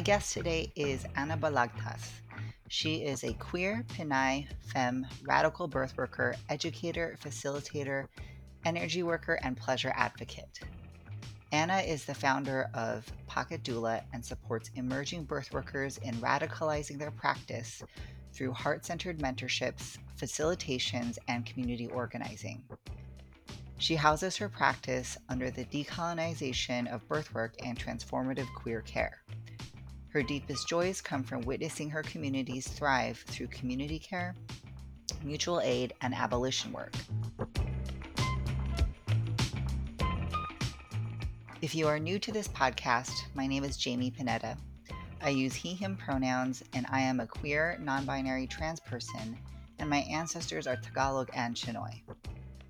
My guest today is Anna Balagtas. She is a queer, Pinay, femme, radical birth worker, educator, facilitator, energy worker, and pleasure advocate. Anna is the founder of Pocket Doula and supports emerging birth workers in radicalizing their practice through heart centered mentorships, facilitations, and community organizing. She houses her practice under the decolonization of birthwork and transformative queer care. Her deepest joys come from witnessing her communities thrive through community care, mutual aid, and abolition work. If you are new to this podcast, my name is Jamie Pineda. I use he, him pronouns, and I am a queer, non binary trans person, and my ancestors are Tagalog and Chinoy.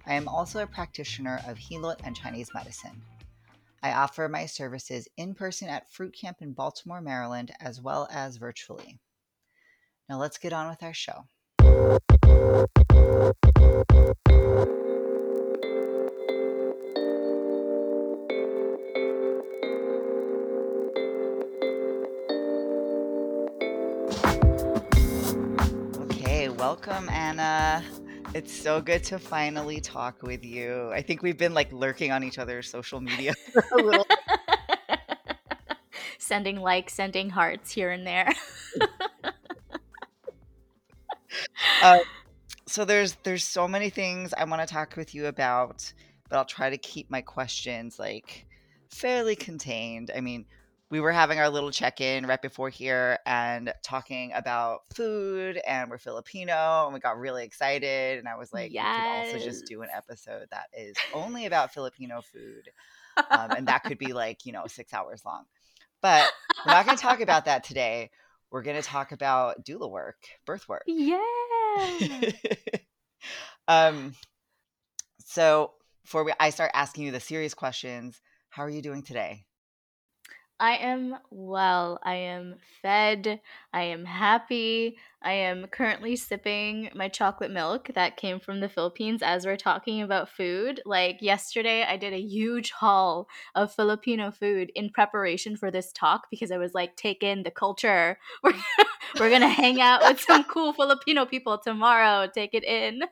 I am also a practitioner of Hilot and Chinese medicine. I offer my services in person at Fruit Camp in Baltimore, Maryland, as well as virtually. Now let's get on with our show. Okay, welcome, Anna. It's so good to finally talk with you. I think we've been like lurking on each other's social media a little. sending likes, sending hearts here and there. Uh, so there's there's so many things I want to talk with you about, but I'll try to keep my questions like fairly contained. I mean, we were having our little check-in right before here and talking about food and we're Filipino and we got really excited and I was like, we could also just do an episode that is only about Filipino food. Um, and that could be like, you know, six hours long. But we're not going to talk about that today. We're going to talk about doula work, birth work. Yeah. um, so before we, I start asking you the serious questions, how are you doing today? I am well. I am fed. I am happy. I am currently sipping my chocolate milk that came from the Philippines as we're talking about food. Like yesterday, I did a huge haul of Filipino food in preparation for this talk because I was like, take in the culture. We're, we're going to hang out with some cool Filipino people tomorrow. Take it in.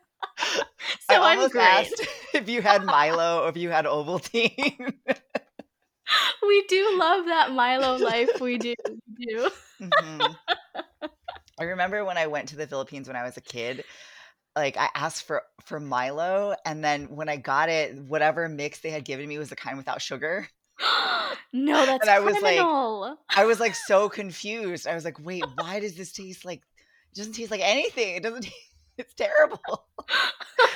So I'm almost asked if you had Milo or if you had Ovaltine. We do love that Milo life. We do. We do. Mhm. I remember when I went to the Philippines when I was a kid, like I asked for for Milo, and then when I got it, whatever mix they had given me was the kind without sugar. no, that's And I was like. I was like so confused. I was like, wait, why does this taste like? It doesn't taste like anything. It doesn't. It's terrible.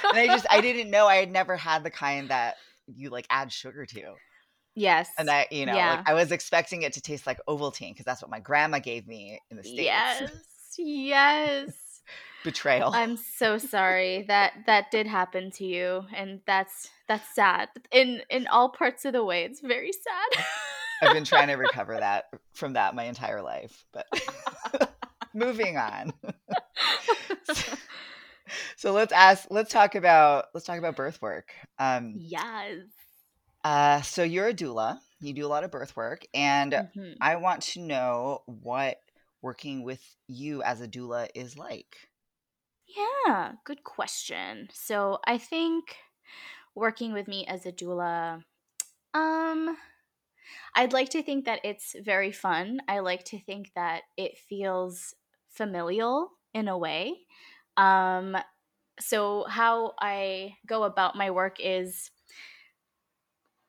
And I just I didn't know. I had never had the kind that you like add sugar to. Yes. And I, you know, Yeah. like I was expecting it to taste like Ovaltine because that's what my grandma gave me in the states. Yes. Yes. Betrayal. I'm so sorry that that did happen to you and that's that's sad. In in all parts of the way it's very sad. I've been trying to recover that from that my entire life, but moving on. so let's ask. Let's talk about. Let's talk about birth work. Um, yes. Uh, so you're a doula. You do a lot of birth work, and Mhm. I want to know what working with you as a doula is like. Yeah, good question. So I think working with me as a doula, um, I'd like to think that it's very fun. I like to think that it feels familial in a way. Um, so how I go about my work is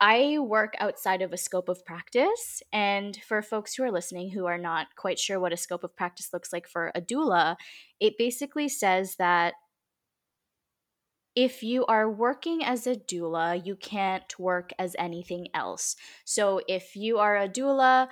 I work outside of a scope of practice. And for folks who are listening who are not quite sure what a scope of practice looks like for a doula, it basically says that if you are working as a doula, you can't work as anything else. So if you are a doula,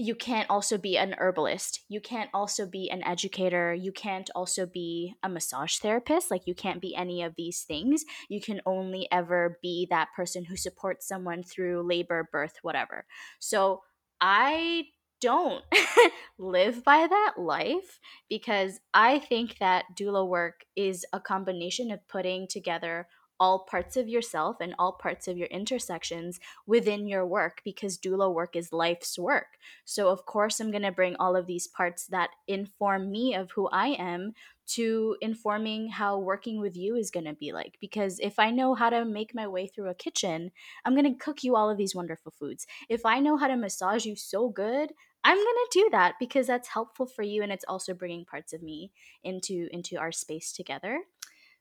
you can't also be an herbalist. You can't also be an educator. You can't also be a massage therapist. Like, you can't be any of these things. You can only ever be that person who supports someone through labor, birth, whatever. So, I don't live by that life because I think that doula work is a combination of putting together all parts of yourself and all parts of your intersections within your work because doula work is life's work. So, of course, I'm going to bring all of these parts that inform me of who I am to informing how working with you is going to be like. Because if I know how to make my way through a kitchen, I'm going to cook you all of these wonderful foods. If I know how to massage you so good, I'm going to do that because that's helpful for you and it's also bringing parts of me into into our space together.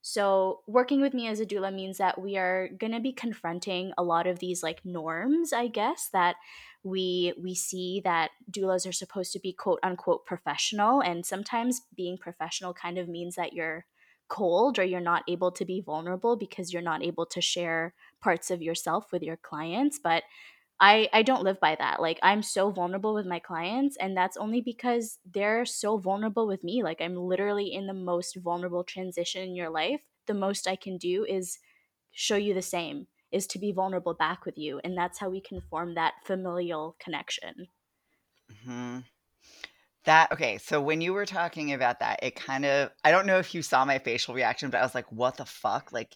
So, working with me as a doula means that we are going to be confronting a lot of these like norms, I guess, that we we see that doulas are supposed to be quote unquote professional and sometimes being professional kind of means that you're cold or you're not able to be vulnerable because you're not able to share parts of yourself with your clients, but I I don't live by that. Like I'm so vulnerable with my clients and that's only because they're so vulnerable with me. Like I'm literally in the most vulnerable transition in your life. The most I can do is show you the same, is to be vulnerable back with you and that's how we can form that familial connection. hmm That okay, so when you were talking about that, it kind of I don't know if you saw my facial reaction, but I was like, "What the fuck?" Like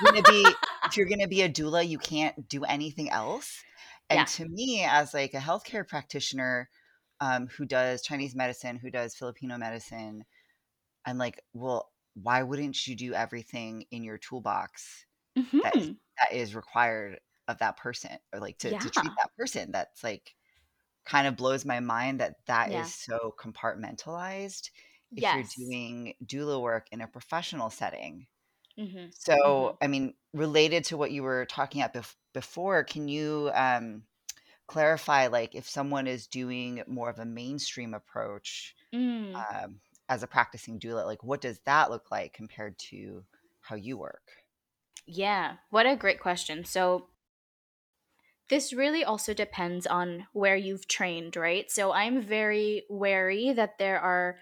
gonna be if you're gonna be a doula, you can't do anything else. And Yeah. to me, as like a healthcare practitioner um, who does Chinese medicine, who does Filipino medicine, I'm like, well, why wouldn't you do everything in your toolbox that is Mhm. that is required of that person, or like to to treat that person? That's like kind of blows my mind that that is Yeah. so compartmentalized if you're doing doula work in a professional setting. Mhm. So, Mhm. I mean, related to what you were talking about bef- before, can you um, clarify, like, if someone is doing more of a mainstream approach Mm. um, as a practicing doula, like, what does that look like compared to how you work? Yeah. What a great question. So This really also depends on where you've trained, right? So I'm very wary that there are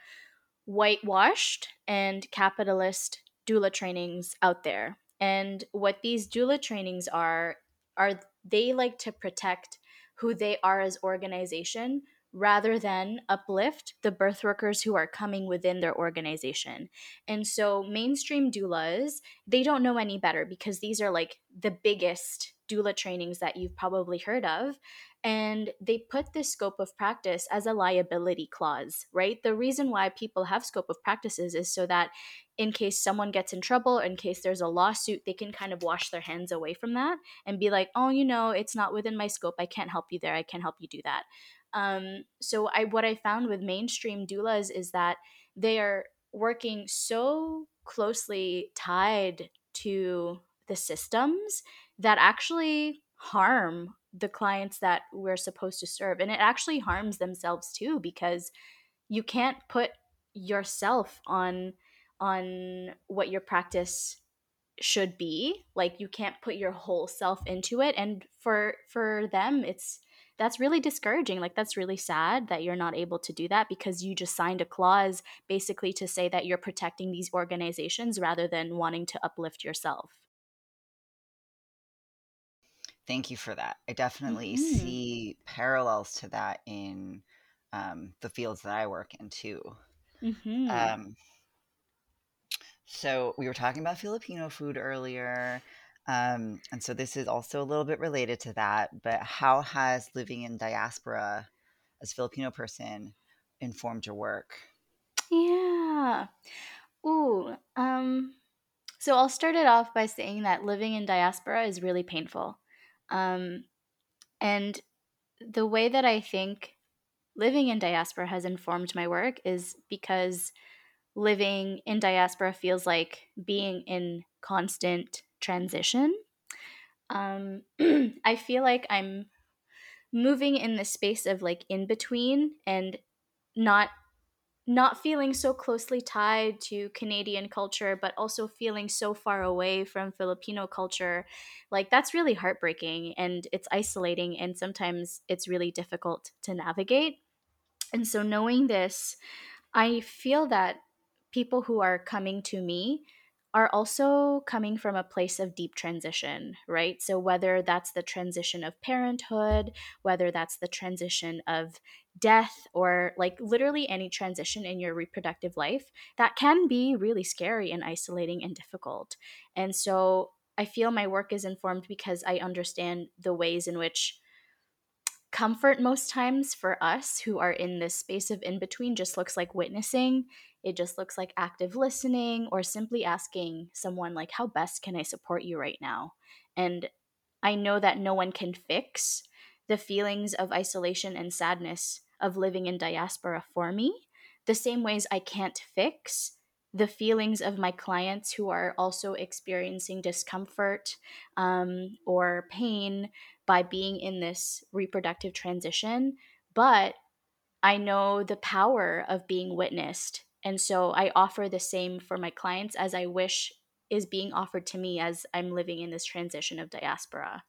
whitewashed and capitalist doula trainings out there. And what these doula trainings are are they like to protect who they are as organization rather than uplift the birth workers who are coming within their organization. And so mainstream doulas, they don't know any better because these are like the biggest doula trainings that you've probably heard of and they put this scope of practice as a liability clause, right? The reason why people have scope of practices is so that in case someone gets in trouble, in case there's a lawsuit, they can kind of wash their hands away from that and be like, oh, you know, it's not within my scope. I can't help you there. I can't help you do that. Um, so I what I found with mainstream doulas is that they are working so closely tied to the systems that actually harm the clients that we're supposed to serve. And it actually harms themselves too because you can't put yourself on on what your practice should be. Like you can't put your whole self into it and for for them it's that's really discouraging. Like that's really sad that you're not able to do that because you just signed a clause basically to say that you're protecting these organizations rather than wanting to uplift yourself. Thank you for that. I definitely Mhm. see parallels to that in um, the fields that I work in too. Mhm. Um, So we were talking about Filipino food earlier. Um, and so this is also a little bit related to that, but how has living in diaspora as a Filipino person informed your work? Yeah. Ooh, um, so I'll start it off by saying that living in diaspora is really painful. Um, and the way that I think living in diaspora has informed my work is because living in diaspora feels like being in constant transition. Um, I feel like I'm moving in the space of like in between and not not feeling so closely tied to Canadian culture, but also feeling so far away from Filipino culture, like that's really heartbreaking and it's isolating and sometimes it's really difficult to navigate. And so, knowing this, I feel that people who are coming to me are also coming from a place of deep transition, right? So, whether that's the transition of parenthood, whether that's the transition of death, or like literally any transition in your reproductive life, that can be really scary and isolating and difficult. And so, I feel my work is informed because I understand the ways in which comfort most times for us who are in this space of in between just looks like witnessing it just looks like active listening or simply asking someone like how best can i support you right now and i know that no one can fix the feelings of isolation and sadness of living in diaspora for me the same ways i can't fix the feelings of my clients who are also experiencing discomfort um, or pain by being in this reproductive transition. But I know the power of being witnessed. And so I offer the same for my clients as I wish is being offered to me as I'm living in this transition of diaspora.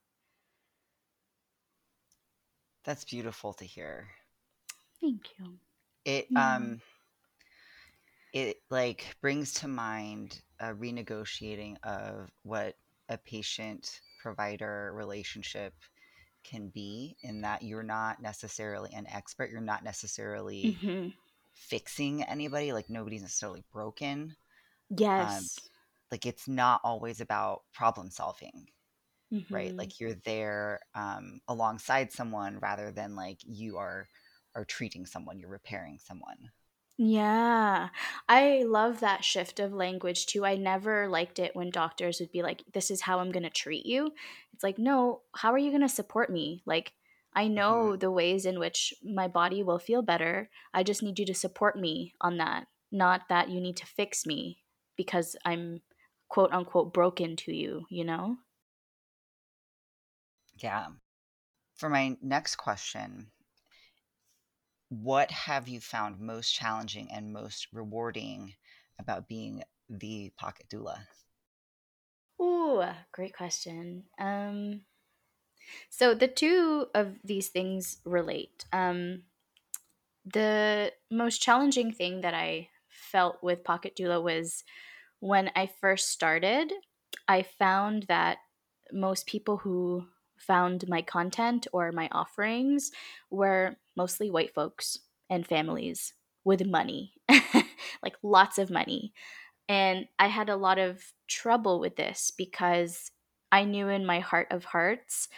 That's beautiful to hear. Thank you. It yeah. um it like brings to mind a renegotiating of what a patient provider relationship can be in that you're not necessarily an expert you're not necessarily mm-hmm. Fixing anybody like nobody's necessarily broken um, yes um, like it's not always about problem solving mm-hmm. right like you're there um, alongside someone rather than like you are are treating someone you're repairing someone yeah. I love that shift of language too. I never liked it when doctors would be like, this is how I'm going to treat you. It's like, no, how are you going to support me? Like, I know mm-hmm. the ways in which my body will feel better. I just need you to support me on that, not that you need to fix me because I'm quote unquote broken to you, you know? Yeah. For my next question, what have you found most challenging and most rewarding about being the pocket doula? Ooh, great question. Um, so the two of these things relate. Um, the most challenging thing that I felt with Pocket Doula was when I first started, I found that most people who found my content or my offerings were mostly white folks and families with money, like lots of money. And I had a lot of trouble with this because I knew in my heart of hearts,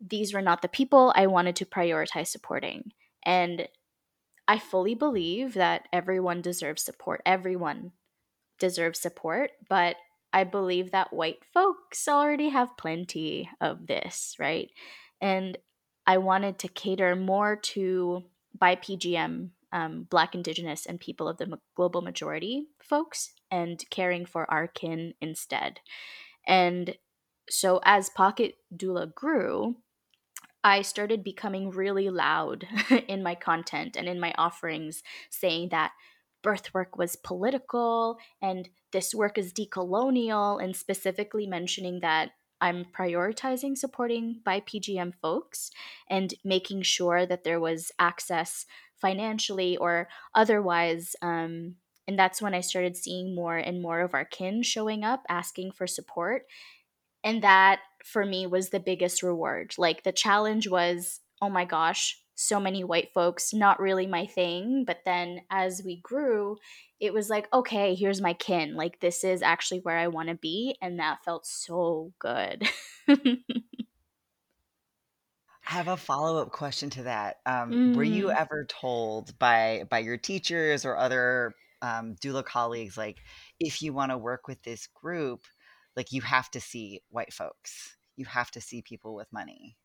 these were not the people I wanted to prioritize supporting. And I fully believe that everyone deserves support. Everyone deserves support, but I believe that white folks already have plenty of this, right? And I wanted to cater more to BIPGM, um, Black, Indigenous, and people of the global majority folks, and caring for our kin instead. And so as Pocket Doula grew, I started becoming really loud in my content and in my offerings, saying that birth work was political and this work is decolonial, and specifically mentioning that I'm prioritizing supporting BIPGM folks and making sure that there was access financially or otherwise. Um, and that's when I started seeing more and more of our kin showing up asking for support. And that for me was the biggest reward. Like the challenge was, oh my gosh, so many white folks, not really my thing. But then as we grew, it was like, okay, here's my kin. Like, this is actually where I want to be. And that felt so good. I have a follow up question to that. Um, mm. Were you mm. ever told by by your teachers or other um, doula colleagues, like, if you want to work with this group, like you have to see white folks, you have to see people with money?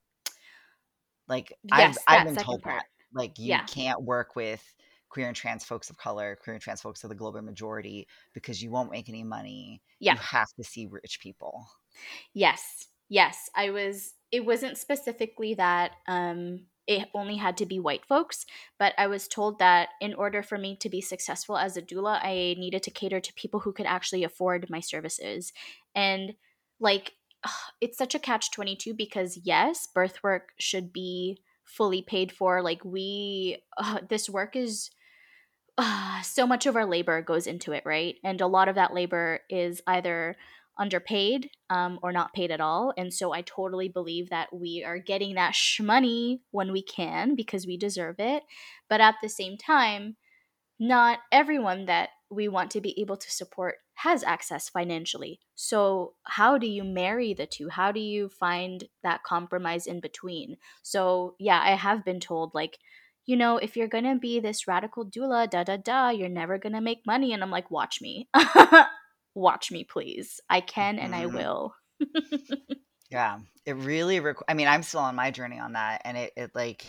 Like yes, I've, I've been told part. that. Like you yeah. can't work with queer and trans folks of color, queer and trans folks of the global majority because you won't make any money. Yeah. You have to see rich people. Yes. Yes. I was it wasn't specifically that um it only had to be white folks, but I was told that in order for me to be successful as a doula, I needed to cater to people who could actually afford my services. And like it's such a catch 22 because yes birth work should be fully paid for like we uh, this work is uh, so much of our labor goes into it, right? And a lot of that labor is either underpaid um, or not paid at all. And so I totally believe that we are getting that shmoney when we can because we deserve it. But at the same time, not everyone that we want to be able to support has access financially. So, how do you marry the two? How do you find that compromise in between? So, yeah, I have been told, like, you know, if you're gonna be this radical doula, da da da, you're never gonna make money. And I'm like, watch me. watch me, please. I can and I Mhm. will. Yeah, it really. Requ- I mean, I'm still on my journey on that, and it, it like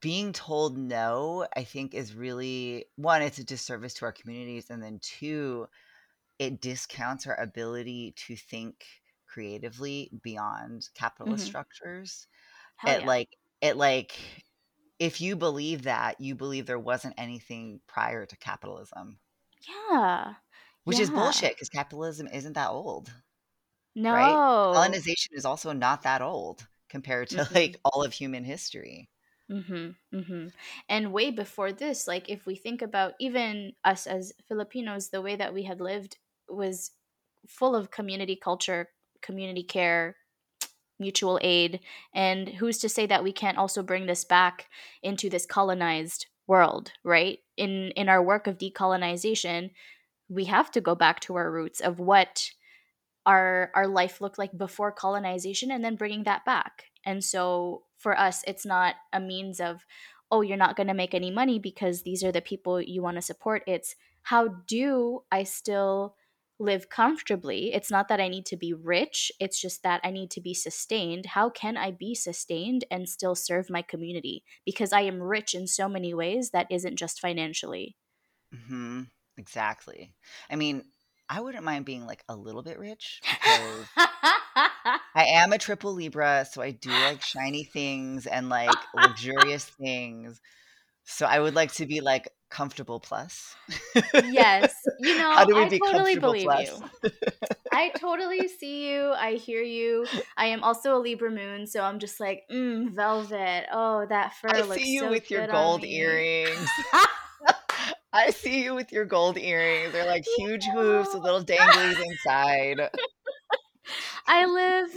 being told no. I think is really one. It's a disservice to our communities, and then two, it discounts our ability to think creatively beyond capitalist Mhm. structures. Hell It yeah. like it like if you believe that, you believe there wasn't anything prior to capitalism, Yeah. Which is bullshit because capitalism isn't that old. right? No. Colonization is also not that old compared to Mhm. like all of human history. Mhm. Mhm. And way before this, like if we think about even us as Filipinos, the way that we had lived was full of community culture, community care, mutual aid, and who's to say that we can't also bring this back into this colonized world, right? In in our work of decolonization, we have to go back to our roots of what our our life looked like before colonization and then bringing that back. And so for us it's not a means of oh you're not going to make any money because these are the people you want to support. It's how do i still live comfortably? It's not that i need to be rich it's just that i need to be sustained. How can i be sustained and still serve my community? Because i am rich in so many ways that isn't just financially. Hmm Exactly. I mean, I wouldn't mind being like a little bit rich because I am a triple Libra, so I do like shiny things and like luxurious things. So I would like to be like comfortable plus. yes you How know do we i be totally believe plus? you I totally see you. I hear you. I am also a Libra moon, so I'm just like, mm, velvet. Oh, that fur I looks see you so with your gold earrings. I see you with your gold earrings. They're like huge hooves with little danglies inside. I live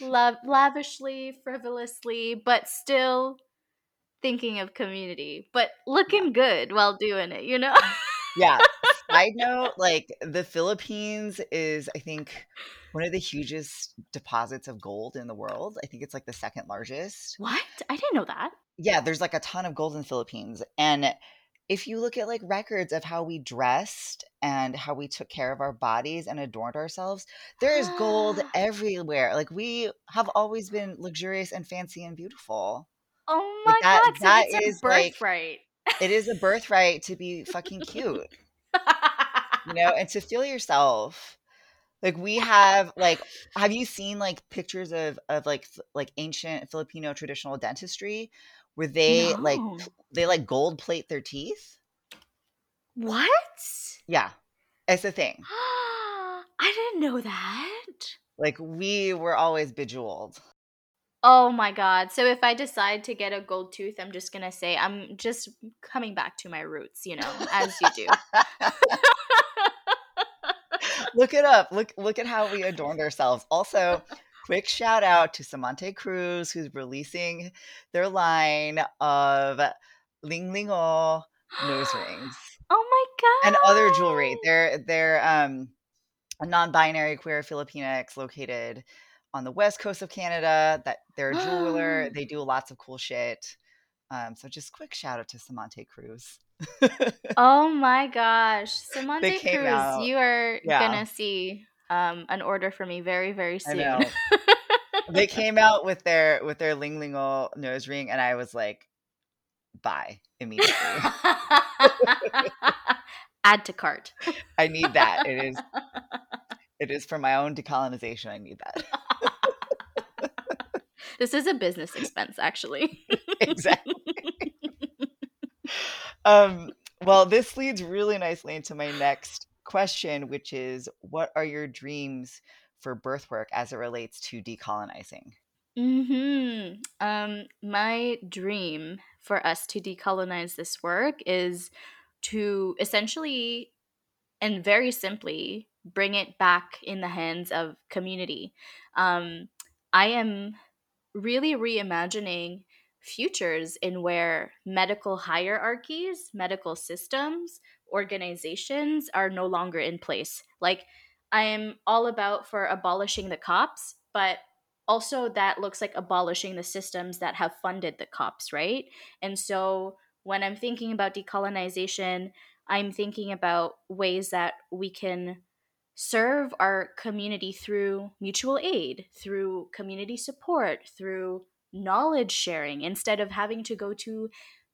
love lavishly, frivolously, but still thinking of community, but looking good while doing it, you know? Yeah. Side note, like the Philippines is, I think, one of the hugest deposits of gold in the world. I think it's like the second largest. what? I didn't know that. Yeah, there's like a ton of gold in the Philippines. And if you look at like records of how we dressed and how we took care of our bodies and adorned ourselves, there is gold everywhere. Like we have always been luxurious and fancy and beautiful. Oh Like my that god, so that it's a is like birthright. it is a birthright to be fucking cute, you know, and to feel yourself. Like we have like have you seen like pictures of of like like ancient Filipino traditional dentistry where they like no. pl- they like gold plate their teeth? What? Yeah. It's a thing. I didn't know that. Like we were always bejeweled. Oh my god. So if I decide to get a gold tooth, I'm just going to say I'm just coming back to my roots, you know, as you do. look it up. Look look at how we adorned ourselves. Also, quick shout out to Samante Cruz who's releasing their line of Lingling-o nose rings Oh my god. and other jewelry. They're they're um a non-binary queer Filipinx located on the west coast of Canada. That they're a jeweler. They do lots of cool shit. Um, so just quick shout out to Samante Cruz. Oh my gosh. Samante Cruz, out- you are yeah. going to see um, an order for me very, very I soon. know. they came out with their with their Lingling-o nose ring, and I was like, buy immediately. Add to cart. I need that. It is it is for my own decolonization. I need that. This is a business expense, actually. exactly. Um, well, this leads really nicely into my next question, which is what are your dreams for birth work as it relates to decolonizing? Mhm. Um, my dream for us to decolonize this work is to essentially and very simply bring it back in the hands of community. Um, I am really reimagining futures in where medical hierarchies, medical systems, organizations are no longer in place. Like, I am all about for abolishing the cops, but also that looks like abolishing the systems that have funded the cops, right? And so when I'm thinking about decolonization, I'm thinking about ways that we can serve our community through mutual aid, through community support, through knowledge sharing, instead of having to go to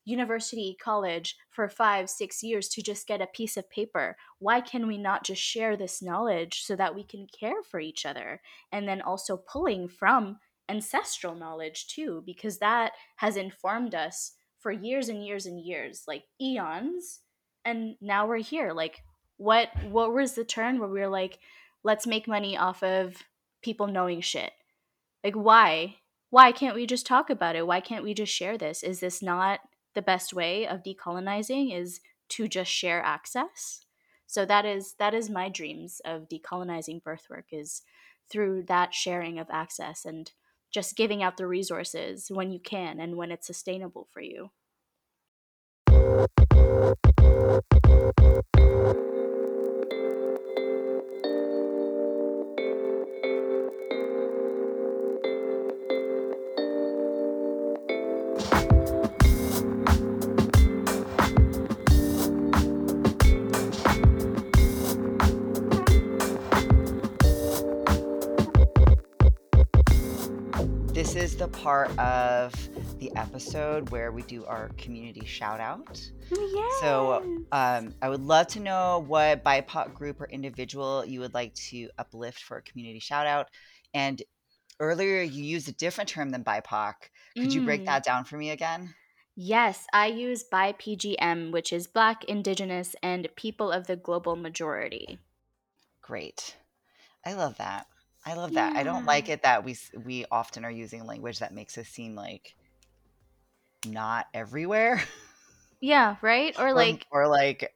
university, college for five, six years to just get a piece of paper. Why can we not just share this knowledge so that we can care for each other? And then also pulling from ancestral knowledge too, because that has informed us for years and years and years, like eons. And now we're here. Like, what what was the turn where we were like, let's make money off of people knowing shit? Like, why? Why can't we just talk about it? Why can't we just share this? Is this not the best way of decolonizing? Is to just share access? So that is that is my dreams of decolonizing birthwork is through that sharing of access and just giving out the resources when you can and when it's sustainable for you. Part of the episode where we do our community shout out. Yes. So um, I would love to know what BIPOC group or individual you would like to uplift for a community shout out. And earlier you used a different term than BIPOC. Could you break Mm. that down for me again? Yes, I use BIPGM, which is Black, Indigenous, and People of the Global Majority. Great. I love that. I love that. I don't like it that we we often are using language that makes us seem like not everywhere Yeah, right? Or or like, or like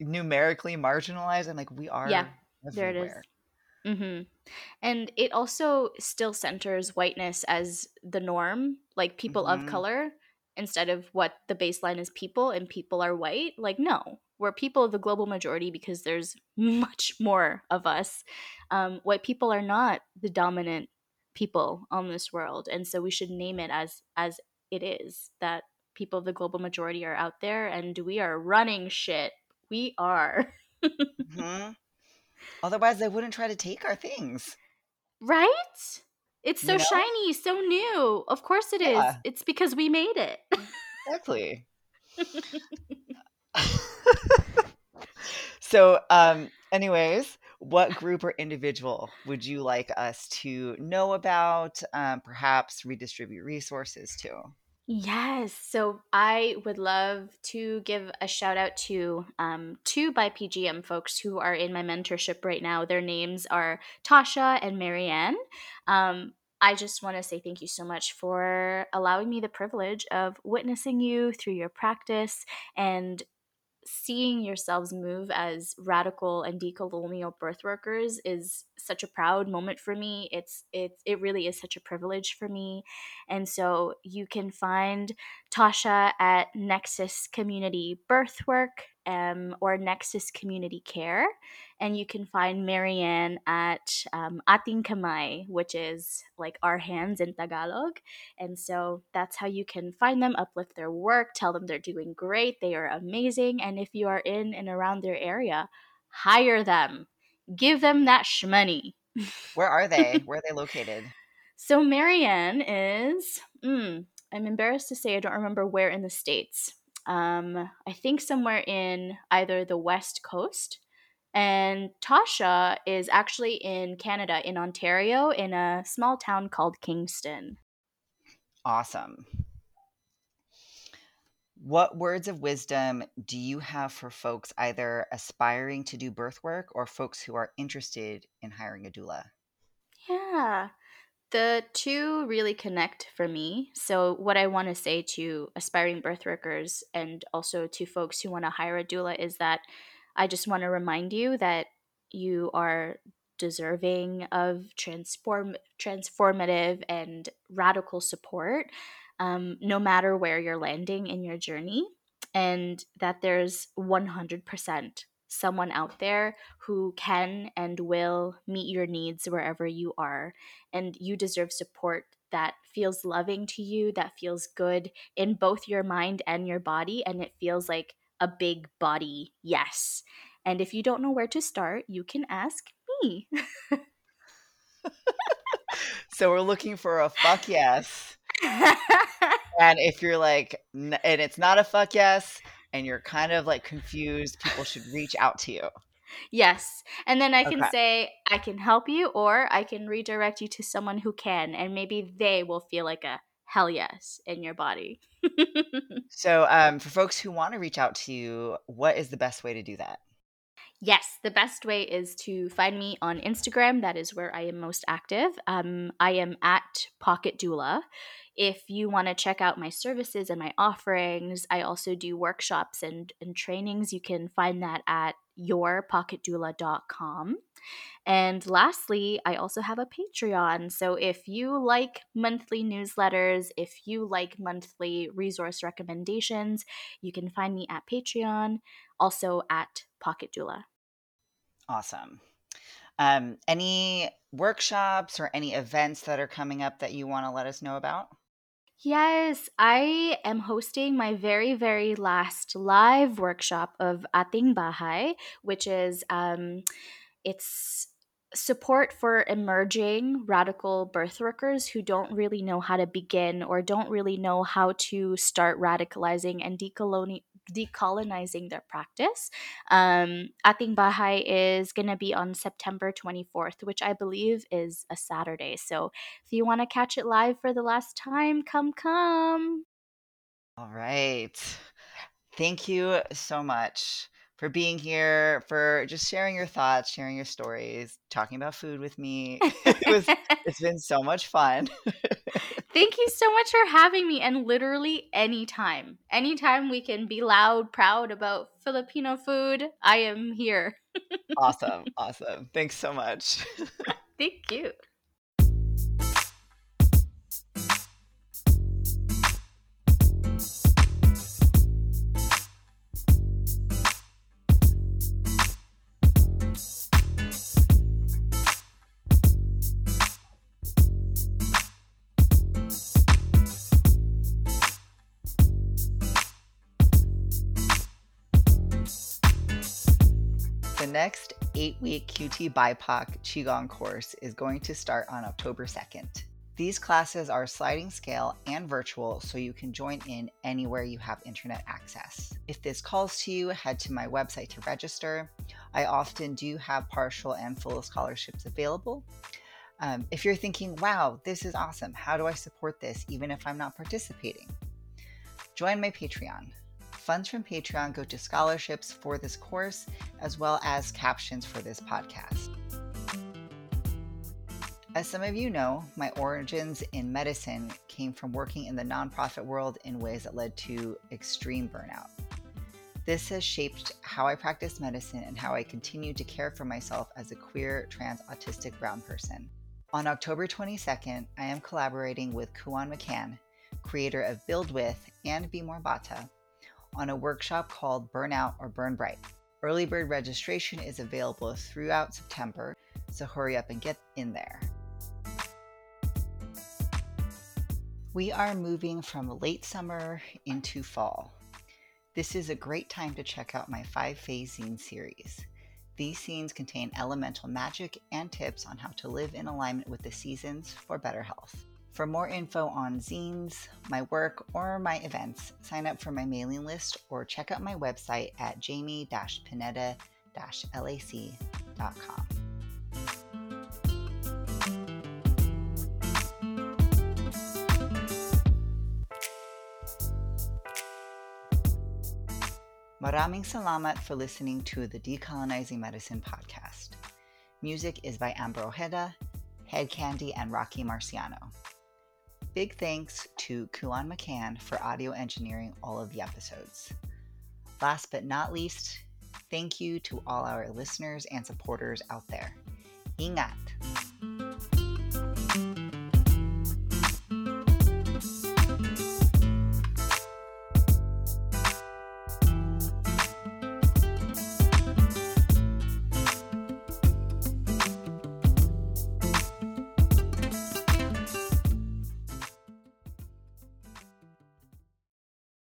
numerically marginalized. I'm like we are yeah, there it is. everywhere. hmm And it also still centers whiteness as the norm, like people of hmm color, instead of what the baseline is people and people are white. Like, no, we're people of the global majority because there's much more of us. Um, white people are not the dominant people on this world, and so we should name it as as it is that people of the global majority are out there and we are running shit. We are. hmm Otherwise, they wouldn't try to take our things. Right? It's You so know? shiny, so new. Of course it is. Yeah, It's because we made it. exactly. so, um, anyways, what group or individual would you like us to know about? Um, perhaps redistribute resources to? Yes. So I would love to give a shout out to um, two BIPGM folks who are in my mentorship right now. Their names are Tasha and MaryAnne. Um, I just want to say thank you so much for allowing me the privilege of witnessing you through your practice and seeing yourselves move as radical and decolonial birth workers is such a proud moment for me. It's it it really is such a privilege for me. And so you can find Tasha at Nexus Community Birthwork um, or Nexus Community Care. And you can find MaryAnne at um, Ating Kamay, which is like our hands in Tagalog. And so that's how you can find them, uplift their work, tell them they're doing great, they are amazing. And if you are in and around their area, hire them, give them that shmoney. Where are they? Where are they located? So MaryAnne is, mm, I'm embarrassed to say I don't remember where in the States. Um, I think somewhere in either the West Coast. And Tasha is actually in Canada, in Ontario, in a small town called Kingston. Awesome. What words of wisdom do you have for folks either aspiring to do birth work or folks who are interested in hiring a doula? Yeah. The two really connect for me. So, what I want to say to aspiring birth workers and also to folks who want to hire a doula is that I just want to remind you that you are deserving of transform transformative and radical support, um, no matter where you're landing in your journey, and that there's 100% someone out there who can and will meet your needs wherever you are. And you deserve support that feels loving to you, that feels good in both your mind and your body. And it feels like a big body yes. And if you don't know where to start, you can ask me. so we're looking for a fuck yes. and if you're like, and it's not a fuck yes, and you're kind of like confused, people should reach out to you. Yes. And then I can okay. say, I can help you, or I can redirect you to someone who can, and maybe they will feel like a hell yes in your body. so, um, for folks who want to reach out to you, what is the best way to do that? Yes, the best way is to find me on Instagram. That is where I am most active. Um, I am at Pocket Doula. If you want to check out my services and my offerings, I also do workshops and, and trainings. You can find that at yourpocketdoula.com. And lastly, I also have a Patreon. So if you like monthly newsletters, if you like monthly resource recommendations, you can find me at Patreon, also at Pocket Doula. Awesome. Um, any workshops or any events that are coming up that you want to let us know about? Yes, I am hosting my very, very last live workshop of Ating Bahay, which is um, it's support for emerging radical birth workers who don't really know how to begin or don't really know how to start radicalizing and decoloni- decolonizing their practice. Um, Ating Bahay is going to be on September 24th, which I believe is a Saturday. So if you want to catch it live for the last time, come, come. All right. Thank you so much for being here, for just sharing your thoughts, sharing your stories, talking about food with me. it was, it's been so much fun. Thank you so much for having me. And literally anytime, anytime we can be loud, proud about Filipino food, I am here. awesome. Awesome. Thanks so much. Thank you. Next eight week QT BIPOC Qigong course is going to start on October 2nd. These classes are sliding scale and virtual, so you can join in anywhere you have internet access. If this calls to you, head to my website to register. I often do have partial and full scholarships available. Um, if you're thinking, wow, this is awesome, how do I support this even if I'm not participating? Join my Patreon. Funds from Patreon go to scholarships for this course, as well as captions for this podcast. As some of you know, my origins in medicine came from working in the nonprofit world in ways that led to extreme burnout. This has shaped how I practice medicine and how I continue to care for myself as a queer, trans, autistic brown person. On October 22nd, I am collaborating with Kuan McCann, creator of Build With and Be More Bata, on a workshop called Burnout or Burn Bright. Early bird registration is available throughout September, so hurry up and get in there. We are moving from late summer into fall. This is a great time to check out my five phase zine series. These scenes contain elemental magic and tips on how to live in alignment with the seasons for better health. For more info on zines, my work, or my events, sign up for my mailing list or check out my website at jamie-pineda-lac.com. Maraming salamat for listening to the Decolonizing Medicine podcast. Music is by Amber Ojeda Head Candy, and Rocky Marciano. Big thanks to Kuan McCann for audio engineering all of the episodes. Last but not least, thank you to all our listeners and supporters out there. Ingat!